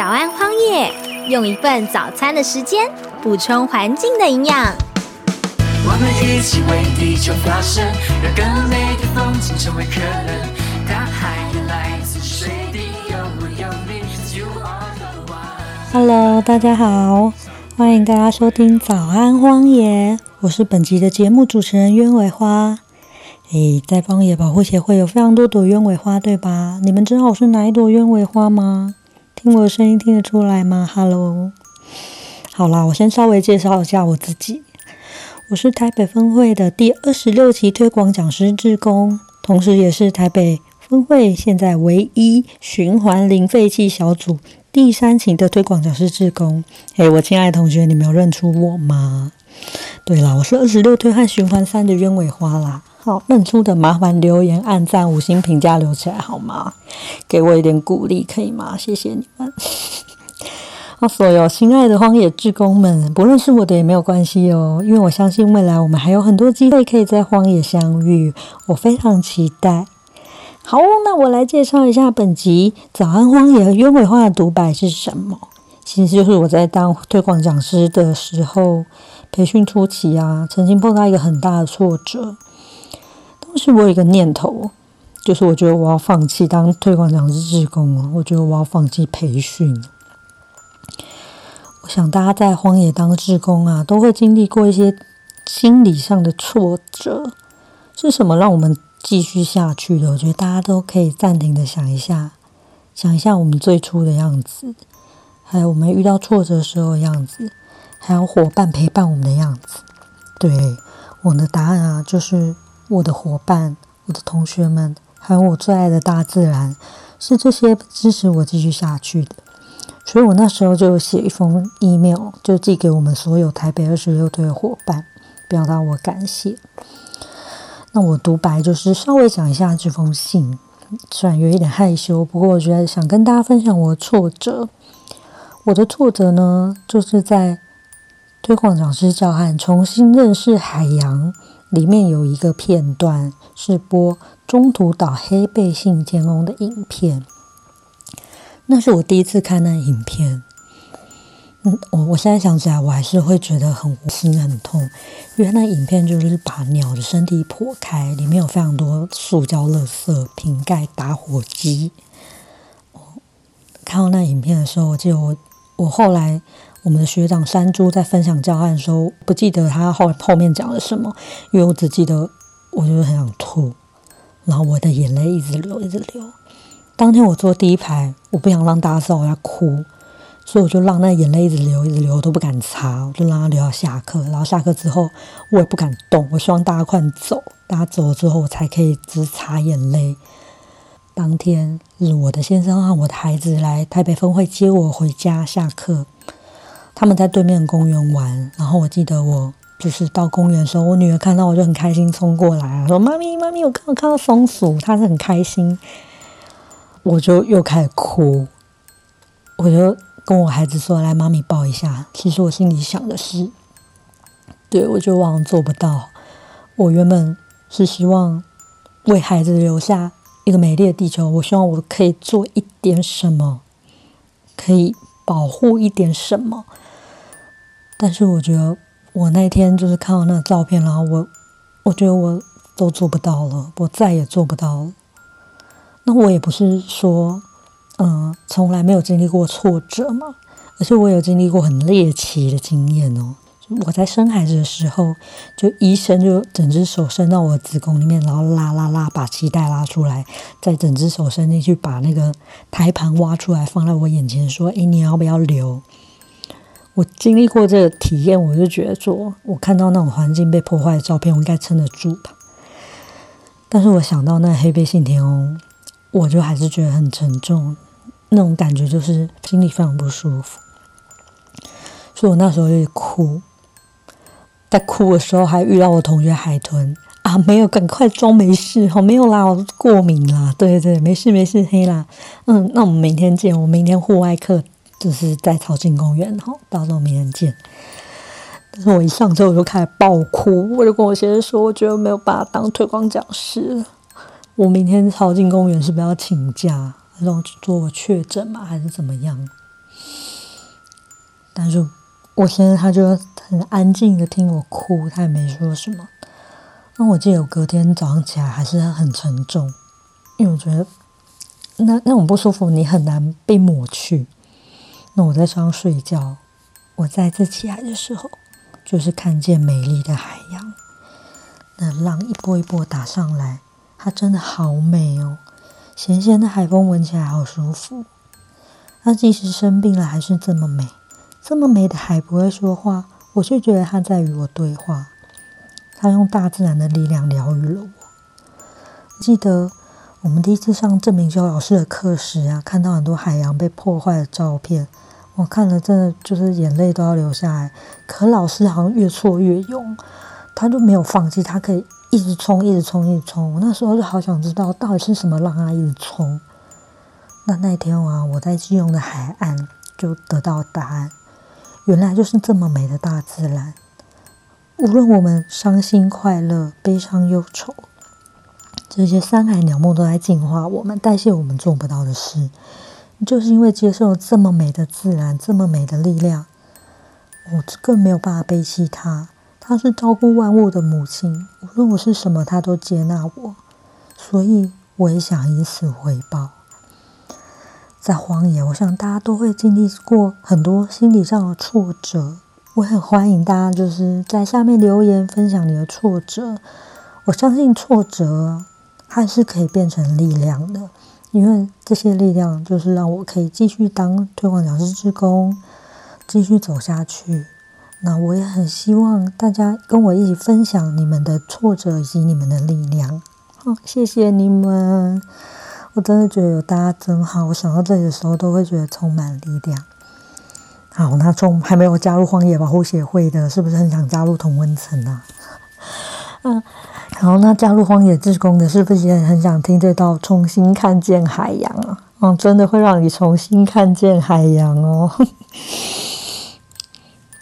早安荒野，用一份早餐的时间补充环境的营养。我们一起为地球发声，让更美的风景成为可能。大海也来自水滴，有我有你，You are the one。Hello，大家好，欢迎大家收听早安荒野，我是本集的节目主持人鸢尾花。诶，在荒野保护协会有非常多朵鸢尾花，对吧？你们知道我是哪一朵鸢尾花吗？听我的声音听得出来吗？Hello，好啦，我先稍微介绍一下我自己。我是台北分会的第二十六期推广讲师志工，同时也是台北分会现在唯一循环零废弃小组第三期的推广讲师志工。嘿，我亲爱的同学，你没有认出我吗？对了，我是二十六推和循环三的鸢尾花啦。好，认出的麻烦留言、按赞、五星评价留起来好吗？给我一点鼓励可以吗？谢谢你们。那 所有亲爱的荒野志工们，不认识我的也没有关系哦，因为我相信未来我们还有很多机会可以在荒野相遇，我非常期待。好，那我来介绍一下本集《早安荒野》和鸢尾花的独白是什么。其实就是我在当推广讲师的时候，培训初期啊，曾经碰到一个很大的挫折。当时我有一个念头，就是我觉得我要放弃当推广讲师志工了，我觉得我要放弃培训。我想大家在荒野当志工啊，都会经历过一些心理上的挫折。是什么让我们继续下去的？我觉得大家都可以暂停的想一下，想一下我们最初的样子，还有我们遇到挫折时候的样子，还有伙伴陪伴我们的样子。对，我的答案啊，就是我的伙伴、我的同学们，还有我最爱的大自然，是这些支持我继续下去的。所以我那时候就写一封 email，就寄给我们所有台北二十六队的伙伴，表达我感谢。那我独白就是稍微讲一下这封信，虽然有一点害羞，不过我觉得想跟大家分享我的挫折。我的挫折呢，就是在推广讲师教汉重新认识海洋里面有一个片段是播中途岛黑背信天翁的影片。那是我第一次看那影片，嗯，我我现在想起来，我还是会觉得很心很痛，因为那影片就是把鸟的身体剖开，里面有非常多塑胶垃圾、瓶盖、打火机。哦，看到那影片的时候，我记得我我后来我们的学长山猪在分享教案的时候，不记得他后后面讲了什么，因为我只记得我就是很想吐，然后我的眼泪一直流，一直流。当天我坐第一排，我不想让大家知道我要哭，所以我就让那眼泪一直流，一直流，我都不敢擦，我就让它流到下课。然后下课之后，我也不敢动，我希望大家快走，大家走了之后，我才可以只擦眼泪。当天是我的先生和我的孩子来台北分会接我回家下课，他们在对面公园玩。然后我记得我就是到公园的时候，我女儿看到我就很开心冲过来，说：“妈咪，妈咪，我刚看到松鼠。”她是很开心。我就又开始哭，我就跟我孩子说：“来，妈咪抱一下。”其实我心里想的是，对我就往往做不到。我原本是希望为孩子留下一个美丽的地球，我希望我可以做一点什么，可以保护一点什么。但是我觉得我那天就是看到那个照片，然后我我觉得我都做不到了，我再也做不到了。那我也不是说，嗯，从来没有经历过挫折嘛，而且我有经历过很猎奇的经验哦。我在生孩子的时候，就医生就整只手伸到我子宫里面，然后拉拉拉，把脐带拉出来，再整只手伸进去，把那个胎盘挖出来，放在我眼前，说：“诶，你要不要留？”我经历过这个体验，我就觉得说，我看到那种环境被破坏的照片，我应该撑得住吧。但是我想到那黑背信天翁。我就还是觉得很沉重，那种感觉就是心里非常不舒服，所以我那时候就哭，在哭的时候还遇到我同学海豚啊，没有，赶快装没事哦，没有啦，我过敏啦，对对，没事没事，黑啦，嗯，那我们明天见，我明天户外课就是在草径公园哈，到时候明天见。但是我一上车我就开始爆哭，我就跟我先生说，我觉得没有把他当推广讲师了。我明天朝进公园是不是要请假？然后做确诊嘛？还是怎么样？但是我现在他就很安静的听我哭，他也没说什么。那我记得我隔天早上起来还是很沉重，因为我觉得那那种不舒服你很难被抹去。我在床上睡觉，我再次起来的时候，就是看见美丽的海洋，那浪一波一波打上来，它真的好美哦。咸咸的海风闻起来好舒服。它即使生病了，还是这么美。这么美的海不会说话，我却觉得它在与我对话。它用大自然的力量疗愈了我。记得我们第一次上郑明修老师的课时啊，看到很多海洋被破坏的照片，我看了真的就是眼泪都要流下来。可老师好像越挫越勇，他就没有放弃，他可以一直冲，一直冲，一直冲。我那时候就好想知道，到底是什么让他一直冲。那那天啊，我在基隆的海岸就得到答案，原来就是这么美的大自然。无论我们伤心、快乐、悲伤、忧愁，这些山海鸟梦都在净化我们，代谢我们做不到的事。就是因为接受这么美的自然，这么美的力量，我更没有办法背弃它。它是照顾万物的母亲，无论我是什么，它都接纳我，所以我也想以此回报。在荒野，我想大家都会经历过很多心理上的挫折。我很欢迎大家就是在下面留言分享你的挫折。我相信挫折它是可以变成力量的，因为这些力量就是让我可以继续当推广讲师之工，继续走下去。那我也很希望大家跟我一起分享你们的挫折以及你们的力量。好，谢谢你们，我真的觉得有大家真好。我想到这里的时候，都会觉得充满力量。好，那从还没有加入荒野保护协会的，是不是很想加入同温层啊？嗯，好，那加入荒野志工的，是不是也很想听这道重新看见海洋啊？嗯，真的会让你重新看见海洋哦。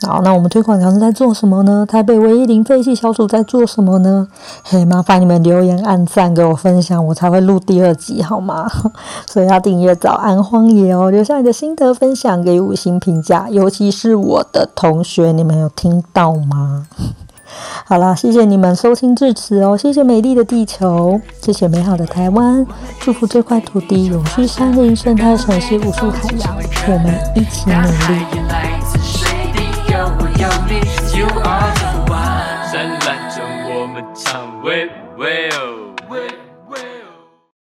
好，那我们推广讲师在做什么呢？台北唯一零废弃小组在做什么呢？嘿，麻烦你们留言、按赞给我分享，我才会录第二集，好吗？所以要订阅早安荒野哦，留下你的心得分享，给五星评价，尤其是我的同学，你们有听到吗？好啦，谢谢你们收听至此哦，谢谢美丽的地球，谢谢美好的台湾，祝福这块土地永续山林、生态城市、无数海洋，我们一起努力。有你，You are the one。灿烂中我们唱，喂喂哦。